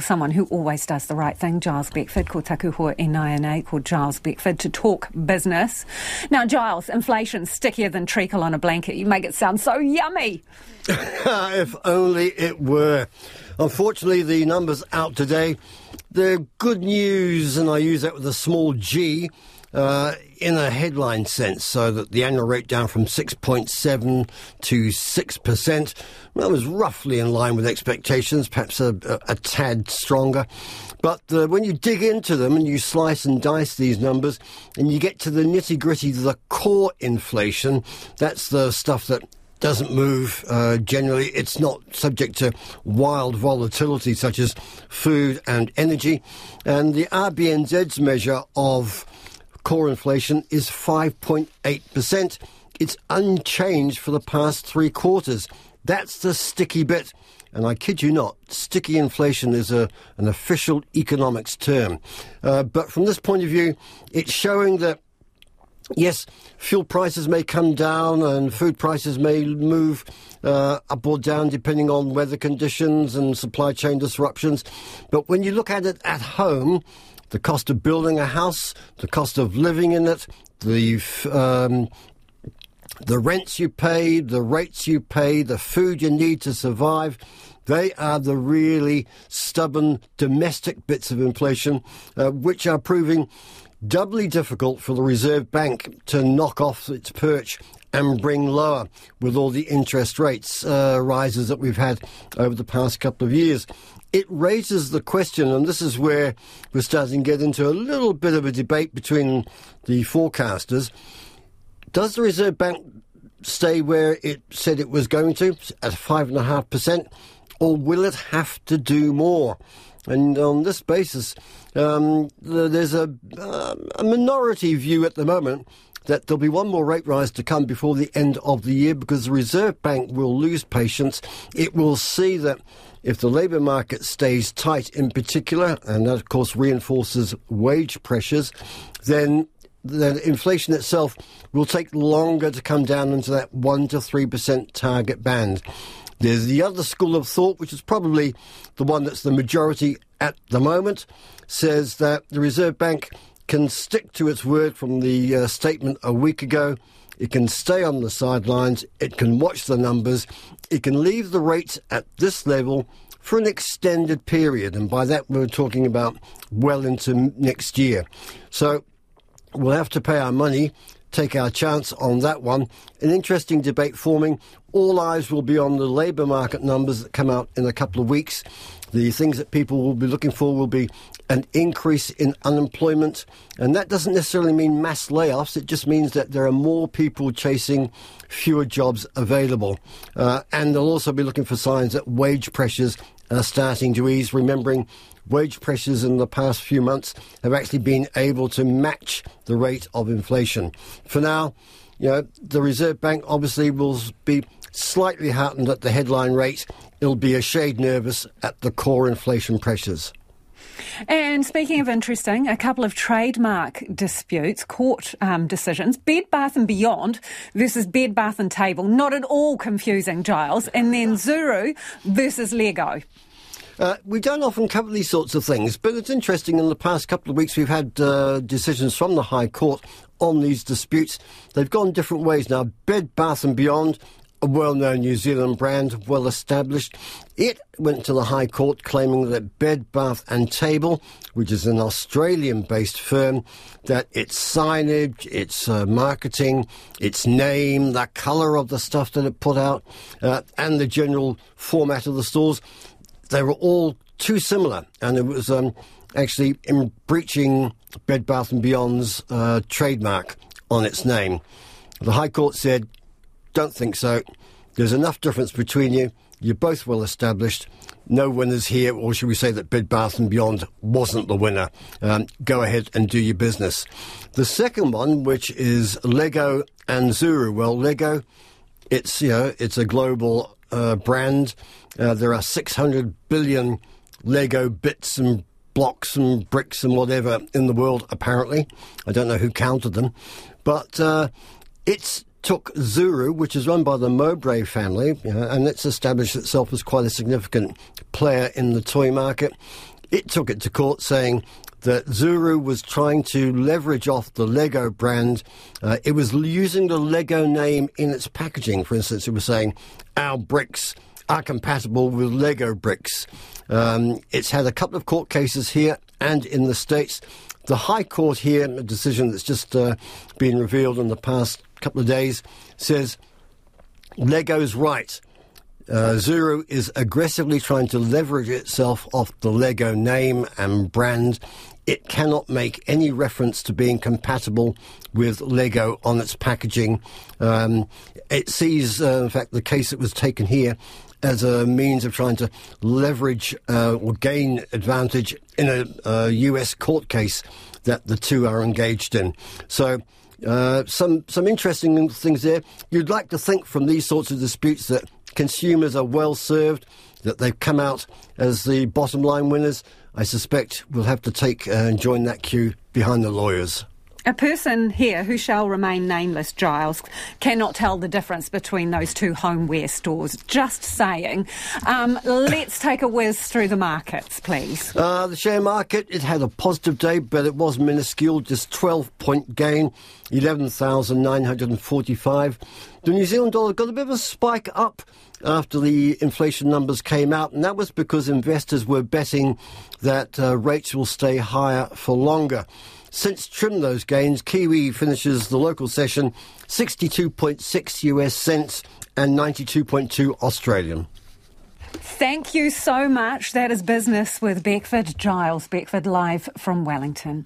someone who always does the right thing, Giles Beckford, called taku hoa e called Giles Beckford, to talk business. Now, Giles, inflation's stickier than treacle on a blanket. You make it sound so yummy. if only it were. Unfortunately, the numbers out today, they're good news, and I use that with a small g uh, in a headline sense, so that the annual rate down from 6.7 to 6%. That was roughly in line with expectations, perhaps a, a, a tad stronger. But uh, when you dig into them and you slice and dice these numbers and you get to the nitty gritty, the core inflation, that's the stuff that doesn't move uh, generally. It's not subject to wild volatility such as food and energy. And the RBNZ's measure of core inflation is 5.8%. It's unchanged for the past three quarters. That's the sticky bit. And I kid you not, sticky inflation is a, an official economics term. Uh, but from this point of view, it's showing that yes, fuel prices may come down and food prices may move uh, up or down depending on weather conditions and supply chain disruptions. But when you look at it at home, the cost of building a house, the cost of living in it, the um, the rents you pay, the rates you pay, the food you need to survive. They are the really stubborn domestic bits of inflation, uh, which are proving doubly difficult for the Reserve Bank to knock off its perch and bring lower with all the interest rates uh, rises that we've had over the past couple of years it raises the question, and this is where we're starting to get into a little bit of a debate between the forecasters. Does the Reserve Bank stay where it said it was going to, at 5.5%, or will it have to do more? And on this basis, um, there's a, uh, a minority view at the moment that there'll be one more rate rise to come before the end of the year because the Reserve Bank will lose patience. It will see that if the labour market stays tight in particular, and that of course reinforces wage pressures, then the inflation itself will take longer to come down into that 1 to 3% target band. There's the other school of thought, which is probably the one that's the majority at the moment, says that the Reserve Bank can stick to its word from the uh, statement a week ago. It can stay on the sidelines. It can watch the numbers. It can leave the rates at this level for an extended period. And by that, we're talking about well into next year. So we'll have to pay our money, take our chance on that one. An interesting debate forming. All eyes will be on the labour market numbers that come out in a couple of weeks. The things that people will be looking for will be an increase in unemployment. And that doesn't necessarily mean mass layoffs. It just means that there are more people chasing fewer jobs available. Uh, and they'll also be looking for signs that wage pressures are starting to ease, remembering wage pressures in the past few months have actually been able to match the rate of inflation. For now, you know, the Reserve Bank obviously will be slightly heartened at the headline rate. It'll be a shade nervous at the core inflation pressures. And speaking of interesting, a couple of trademark disputes, court um, decisions, Bed Bath and Beyond versus Bed Bath and Table, not at all confusing, Giles, and then Zuru versus Lego. Uh, we don't often cover these sorts of things, but it's interesting. In the past couple of weeks, we've had uh, decisions from the High Court on these disputes. They've gone different ways now. Bed Bath and Beyond a well known New Zealand brand, well established. It went to the High Court claiming that Bed Bath and Table, which is an Australian based firm, that its signage, its uh, marketing, its name, the colour of the stuff that it put out, uh, and the general format of the stores, they were all too similar. And it was um, actually in breaching Bed Bath and Beyond's uh, trademark on its name. The High Court said don't think so. There's enough difference between you. You're both well established. No winners here, or should we say that Bed Bath and Beyond wasn't the winner? Um, go ahead and do your business. The second one, which is Lego and Zuru. Well, Lego, it's you know it's a global uh, brand. Uh, there are 600 billion Lego bits and blocks and bricks and whatever in the world. Apparently, I don't know who counted them, but uh, it's took Zuru, which is run by the Mowbray family, you know, and it's established itself as quite a significant player in the toy market. It took it to court saying that Zuru was trying to leverage off the Lego brand. Uh, it was using the Lego name in its packaging. For instance, it was saying, our bricks are compatible with Lego bricks. Um, it's had a couple of court cases here and in the States. The High Court here, a decision that's just uh, been revealed in the past couple of days, says Lego's right. Uh, Zuru is aggressively trying to leverage itself off the Lego name and brand. It cannot make any reference to being compatible with Lego on its packaging. Um, it sees, uh, in fact, the case that was taken here as a means of trying to leverage uh, or gain advantage in a, a, US court case that the two are engaged in. So. Uh, some some interesting things there. You'd like to think from these sorts of disputes that consumers are well served, that they've come out as the bottom line winners. I suspect we'll have to take uh, and join that queue behind the lawyers. A person here who shall remain nameless, Giles, cannot tell the difference between those two homeware stores. Just saying. Um, let's take a whiz through the markets, please. Uh, the share market, it had a positive day, but it was minuscule, just 12 point gain, 11,945. The New Zealand dollar got a bit of a spike up after the inflation numbers came out, and that was because investors were betting that uh, rates will stay higher for longer. Since trimmed those gains, Kiwi finishes the local session 62.6 US cents and 92.2 Australian. Thank you so much. That is Business with Beckford Giles Beckford live from Wellington.